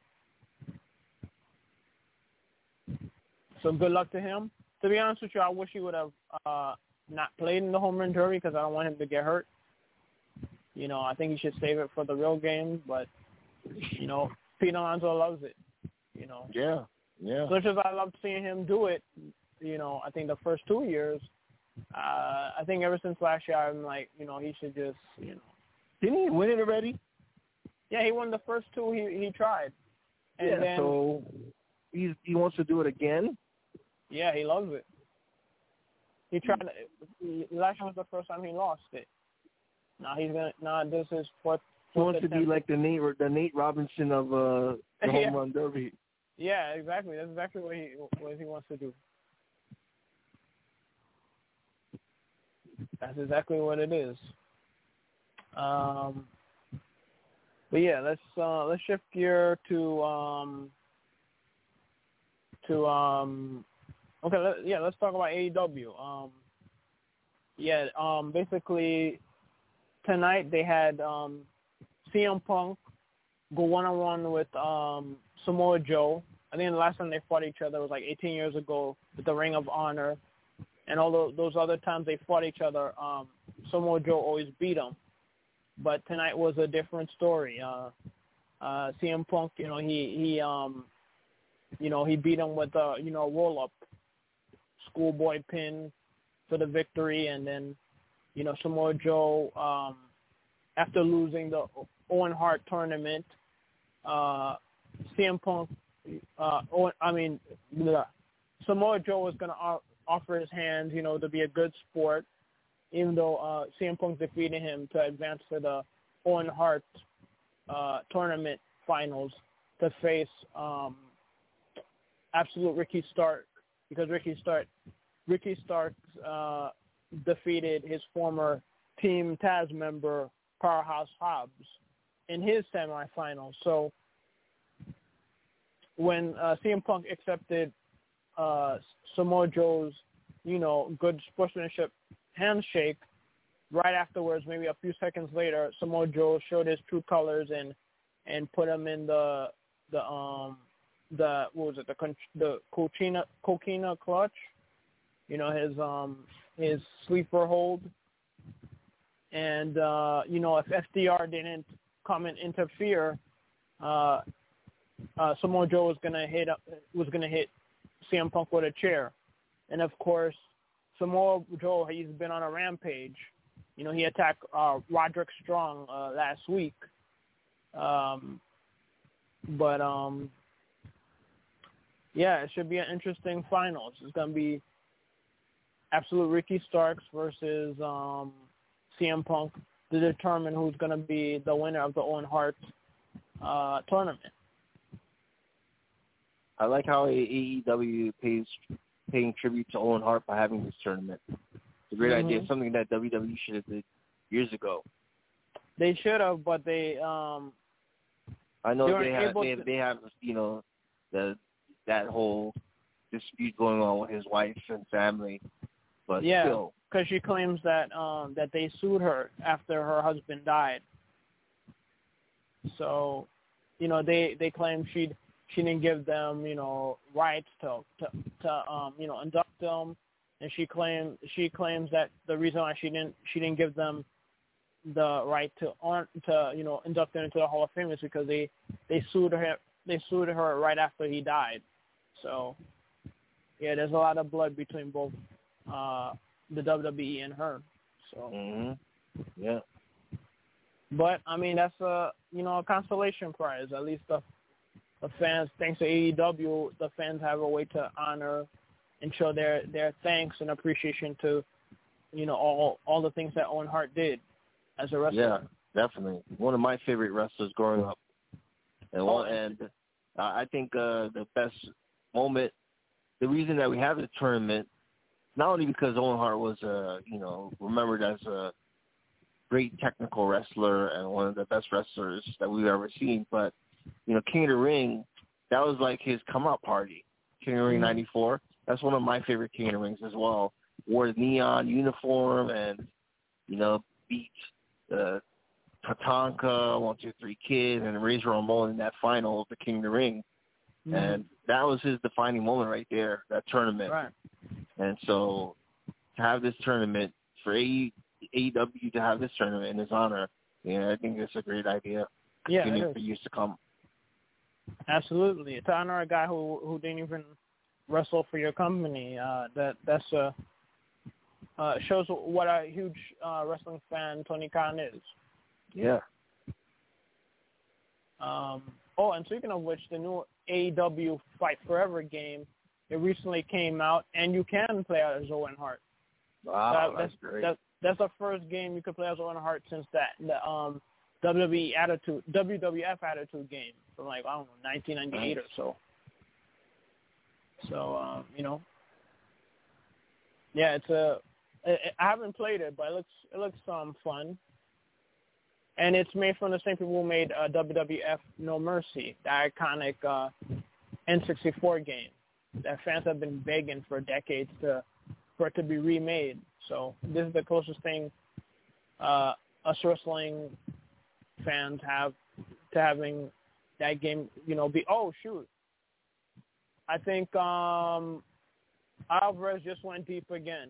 So good luck to him. To be honest with you, I wish he would have uh, not played in the home run derby because I don't want him to get hurt. You know, I think he should save it for the real game. But you know, Pete Alonso loves it. You know, Yeah, yeah. as much as I loved seeing him do it, you know, I think the first two years, uh, I think ever since last year, I'm like, you know, he should just, you know, Didn't he win it already? Yeah, he won the first two he he tried, and yeah. then so he's he wants to do it again. yeah, he loves it. He tried he, last year was the first time he lost it. Now he's gonna now this is what. He wants to be like the Nate the Nate Robinson of uh the home Yeah. run derby. yeah, exactly. That's exactly what he what he wants to do. That's exactly what it is. Um, but yeah, let's uh, let's shift gear to um, to um, okay, let, yeah, let's talk about AEW. Um, yeah, um, basically tonight they had um, CM Punk go one on one with um, Samoa Joe. I think the last time they fought each other was like 18 years ago with the Ring of Honor, and all tho- those other times they fought each other, um, Samoa Joe always beat him. But tonight was a different story. Uh, uh, CM Punk, you know, he he um, you know, he beat him with a you know roll up schoolboy pin for the victory, and then you know Samoa Joe um, after losing the Owen Hart tournament, uh, CM Punk, uh, Owen, I mean, blah. Samoa Joe was going to offer his hand, you know, to be a good sport, even though uh, CM Punk defeated him to advance to the Owen Hart uh, tournament finals to face um, absolute Ricky Stark because Ricky Stark, Ricky Stark uh, defeated his former Team Taz member Powerhouse Hobbs in his semifinals. So when uh, CM Punk accepted uh, Samoa Joe's, you know, good sportsmanship handshake, right afterwards, maybe a few seconds later, Samoa Joe showed his true colors and and put him in the the um the what was it the the coquina coquina clutch, you know his um his sleeper hold, and uh, you know if FTR didn't come and interfere, uh, uh, Samoa Joe was gonna hit was gonna hit CM Punk with a chair, and of course Samoa Joe he's been on a rampage, You know, he attacked uh, Roderick Strong uh, last week. Um, but um, yeah, it should be an interesting finals. It's gonna be absolute Ricky Starks versus um, CM Punk to determine who's gonna be the winner of the Owen Hart uh, tournament. I like how AEW pays paying tribute to Owen Hart by having this tournament. It's a great Mhm. idea. Something that WWE should have did years ago. They should have, but they um, I know They they, have they, to- they have you know the that whole dispute going on with his wife and family, but Yeah. still, because she claims that um that they sued her after her husband died. So, you know, they they claim she she didn't give them you know rights to to to um you know induct them, and she claimed she claims that the reason why she didn't she didn't give them the right to on to you know induct them into the Hall of Fame is because they they sued her they sued her right after he died. So, yeah, there's a lot of blood between both uh the WWE and her. So, hmm yeah, but I mean that's a you know a consolation prize. At least the the fans, thanks to AEW, the fans have a way to honor and show their their thanks and appreciation to you know all all the things that Owen Hart did as a wrestler. yeah, definitely. One of my favorite wrestlers growing up, and one, and uh, I think uh, the best moment, the reason that we have the tournament, not only because Owen Hart was uh you know remembered as a great technical wrestler and one of the best wrestlers that we've ever seen, but you know King of the Ring, that was like his come up party. King of the Ring Mhm. '94. That's one of my favorite King of the Rings as well. Wore the neon uniform and you know beat uh, Tatanka, One Two Three Kid, and Razor Ramon in that final of the King of the Ring, Mhm. and that was his defining moment right there. That tournament, right. and so to have this tournament for AE, AEW to have this tournament in his honor, yeah, I think it's a great idea. Yeah, Continue for years to come. Absolutely. To honor a guy who who didn't even wrestle for your company, uh, that that's uh, uh, shows what a huge uh, wrestling fan Tony Khan is. Yeah. Um, oh, and speaking of which, the new AEW Fight Forever game it recently came out, and you can play as Owen Hart. Wow, That- that's great. That, that's the first game you could play as Owen Hart since that the um, WWE Attitude WWF Attitude game from like I don't know 1998 or so. So um, you know, yeah, it's a. I haven't played it, but it looks it looks um fun. And it's made from the same people who made uh, WWF No Mercy, the iconic uh, N64 game that fans have been begging for decades to for it to be remade. So this is the closest thing uh, us wrestling fans have to having that game. You know, be oh shoot, I think um, Alvarez just went deep again,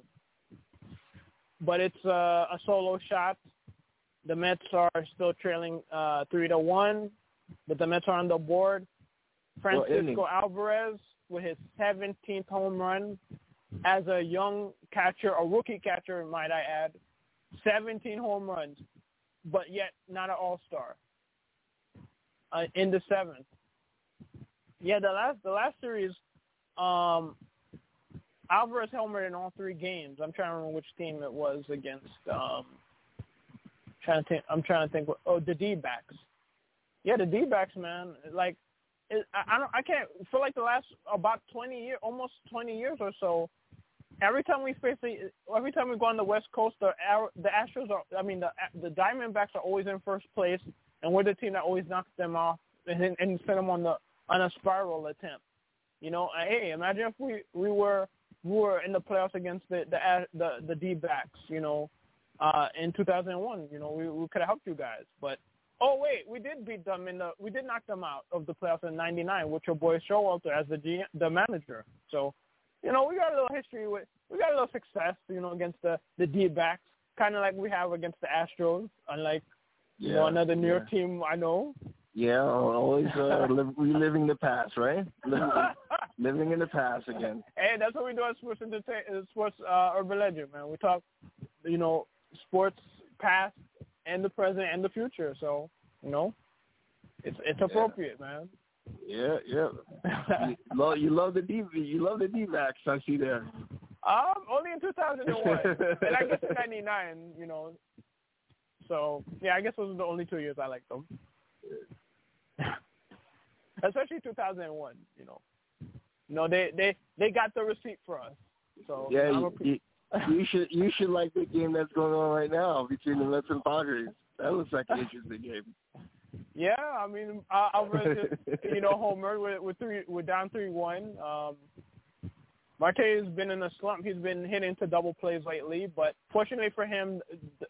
but it's uh, a solo shot. The Mets are still trailing uh, three to one, but the Mets are on the board. Francisco Alvarez with his 17th home run as a young catcher, a rookie catcher, might I add, 17 home runs, but yet not an all-star. Uh, in the seventh. Yeah, the last the last series, um, Alvarez homered in all three games. I'm trying to remember which team it was against. Um, trying to think, I'm trying to think. What, oh, the D-backs. Yeah, the D-backs, man. Like, it, I, I don't. I can't. For like the last about 20 years, almost 20 years or so, every time we face the, every time we go on the West Coast, the the Astros are. I mean, the the Diamondbacks are always in first place, and we're the team that always knocks them off and, and send them on the on a spiral attempt. You know, hey, imagine if we we were we were in the playoffs against the the the, the D-backs. You know, uh, in 2001. You know, we we could have helped you guys, but. Oh wait, we did beat them in the we did knock them out of the playoffs in '99 with your boy Showalter as the G, the manager. So, you know, we got a little history with we got a little success, you know, against the the D-backs, kind of like we have against the Astros, unlike you know another New York team I know. Yeah, always uh, live, reliving the past, right? Living, living in the past again. Hey, that's what we do at Sports Entertain, uh, Sports uh, Urban Legend, man. We talk, you know, sports past and the present and the future. So you know, it's it's Yeah. appropriate, man. Yeah, yeah. you, love, you love the D you love the D backs, I see there. Um, only in 2001, and I guess in '99, you know. So yeah, I guess those are the only two years I liked them. Especially 2001, you know. You know they they they got the receipt for us. So Yeah, I'm you, you, you should you should like the game that's going on right now between the Mets and Padres. That looks like an interesting game. Yeah. I mean, I, Alvarez just you know homer with with three with down three one. Um, Marte has been in a slump. He's been hitting to double plays lately, but fortunately for him,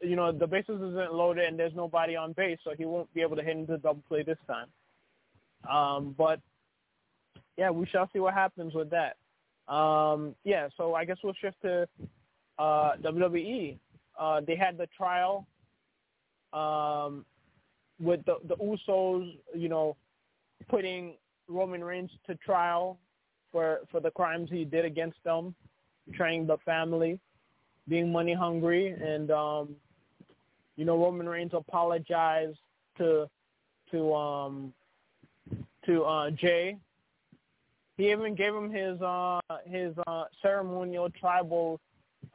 you know the bases isn't loaded and there's nobody on base, so he won't be able to hit into double play this time. Um, but yeah, we shall see what happens with that. Um, yeah, so I guess we'll shift to uh, WWE. Uh, they had the trial um, with the the Usos, you know, putting Roman Reigns to trial for for the crimes he did against them, betraying the family, being money hungry, and um, you know Roman Reigns apologized to to um to uh Jay. He even gave him his uh his uh ceremonial tribal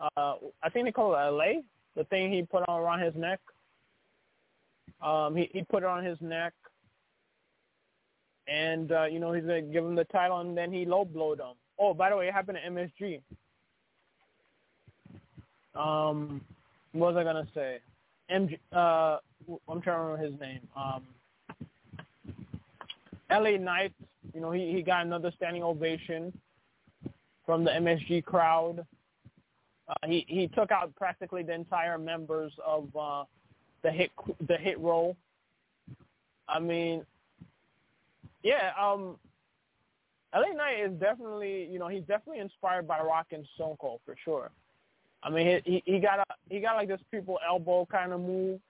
uh I think they call it LA, the thing he put on around his neck. Um he, he put it on his neck and uh, you know he's gonna give him the title, and then he low blowed him. Oh, by the way, it happened to MSG. Um, what was I gonna say? MG, uh, I'm trying to remember his name. Um, LA Knight. You know he he got another standing ovation from the MSG crowd. Uh, he he took out practically the entire members of uh, the hit the hit row. I mean, yeah, um, LA Knight is definitely, you know, he's definitely inspired by Rock and Stone Cold for sure. I mean, he he got a he got like this people elbow kind of move.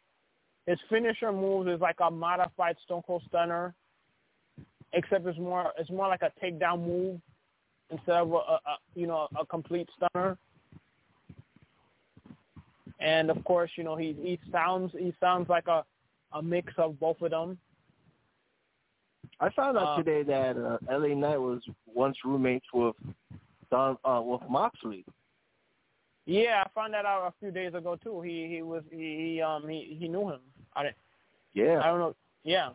His finisher move is like a modified Stone Cold Stunner, except it's more it's more like a takedown move instead of a, a, a you know a complete stunner. And of course, you know he he sounds he sounds like a a mix of both of them. I found out Uh, today that uh, LA Knight was once roommates with Don uh, with Moxley. Yeah, I found that out a few days ago too. He he was he, he um he he knew him. I didn't, Yeah. I don't know. Yeah.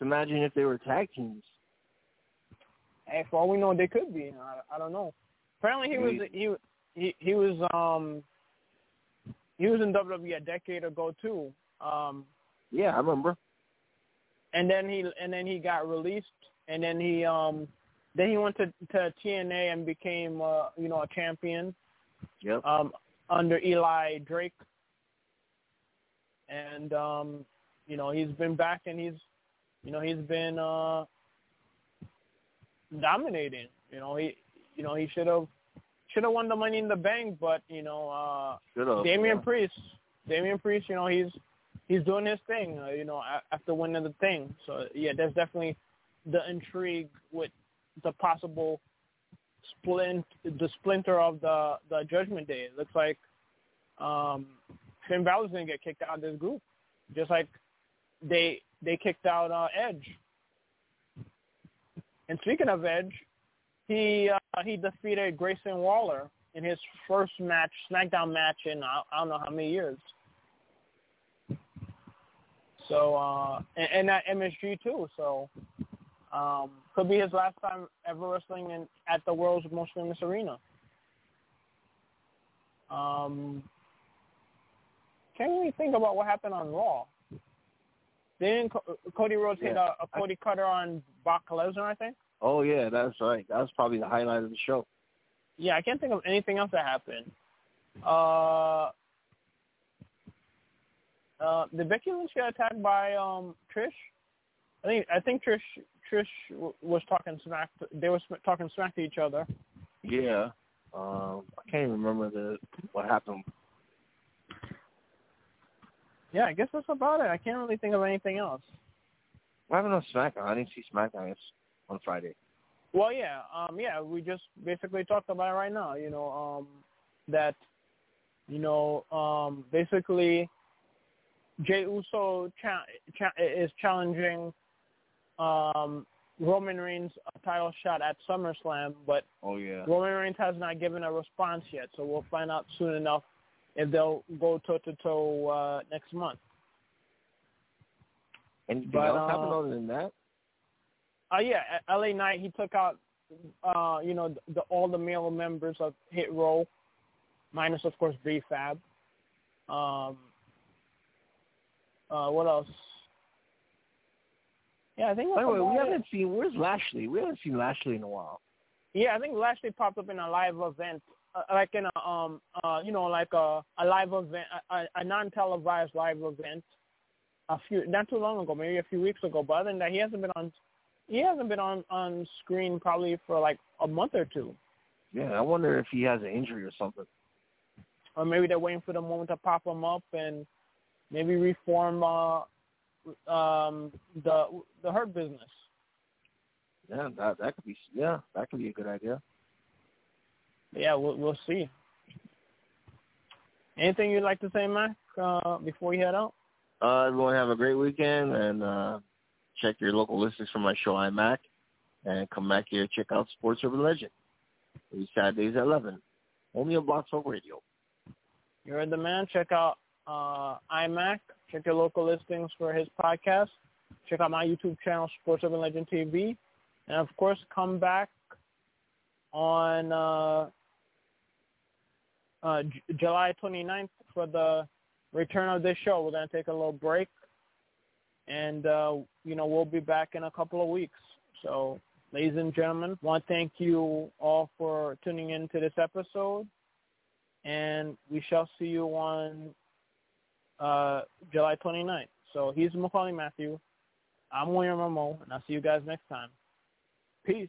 Imagine if they were tag teams. Hey, for all we know, they could be. I, I don't know. Apparently, he was he he he was um he was in WWE a decade ago too. Um, Yeah, I remember. and then he and then he got released, and then he um then he went to to TNA and became uh you know a champion Yep. um under Eli Drake, and um you know he's been back and he's you know he's been uh dominating. You know he you know he should have should have won the Money in the Bank, but you know uh. Damian yeah. Priest, Damian Priest, you know, he's he's doing his thing, uh, you know, after winning the thing. So yeah, there's definitely the intrigue with the possible splint, the splinter of the the Judgment Day. It looks like um, Finn Balor's gonna get kicked out of this group, just like they they kicked out uh, Edge. And speaking of Edge, he uh, he defeated Grayson Waller in his first match, SmackDown match in I, I don't know how many years. So uh, and, and at MSG too. So um, could be his last time ever wrestling in, at the world's most famous arena. Um, can't really think about what happened on Raw. Didn't Co- Cody Rhodes hit a, a Cody Cutter on Brock Lesnar? I think. Oh yeah, that's right. That was probably the highlight of the show. Yeah, I can't think of anything else that happened. Uh, uh, did Becky Lynch get attacked by um Trish? I think I think Trish Trish w- was talking smack. To, they were sm- talking smack to each other. Yeah. Um, I can't even remember the what happened. Yeah, I guess that's about it. I can't really think of anything else. What happened on SmackDown? I didn't see SmackDown it's on Friday. Well, yeah, um, yeah, we just basically talked about it right now. You know, um, that You know, um, basically, Jey Uso cha- cha- is challenging um, Roman Reigns a title shot at SummerSlam, but Oh yeah. Roman Reigns has not given a response yet. So we'll find out soon enough if they'll go toe to toe uh, next month. Anything but, else happened uh, other than that? Uh, yeah, LA Knight he took out uh, you know the, all the male members of Hit Row, minus of course B Fab. Um, uh, what else? Yeah, I think. By the way, we haven't seen where's Lashley? We haven't seen Lashley in a while. Yeah, I think Lashley popped up in a live event, uh, like in a um uh you know like a a live event, a, a- a non-televised live event, a few not too long ago, maybe a few weeks ago. But other than that, he hasn't been on he hasn't been on on screen probably for like a month or two, Yeah, I wonder if he has an injury or something. or maybe they're waiting for the moment to pop him up and maybe reform uh um the the hurt business. Yeah, that that could be yeah, that could be a good idea. Yeah, we'll we'll see. Anything you'd like to say, Mac, uh, before you head out? Uh, everyone have a great weekend and uh, check your local listings for my show iMac, and come back here check out Sports Urban Legend. Every Saturdays at eleven, only on BlogTalk Radio. You're the man. Check out uh, iMac. Check your local listings for his podcast. Check out my YouTube channel, Sports Urban Legend TV. And, of course, come back on uh, uh, J- July 29th for the return of this show. We're going to take a little break. And, uh, you know, we'll be back in a couple of weeks. So, ladies and gentlemen, want to thank you all for tuning in to this episode and we shall see you on uh, July 29th. So he's Maccorley Mathieu. I'm William Rameau, and I'll see you guys next time. Peace.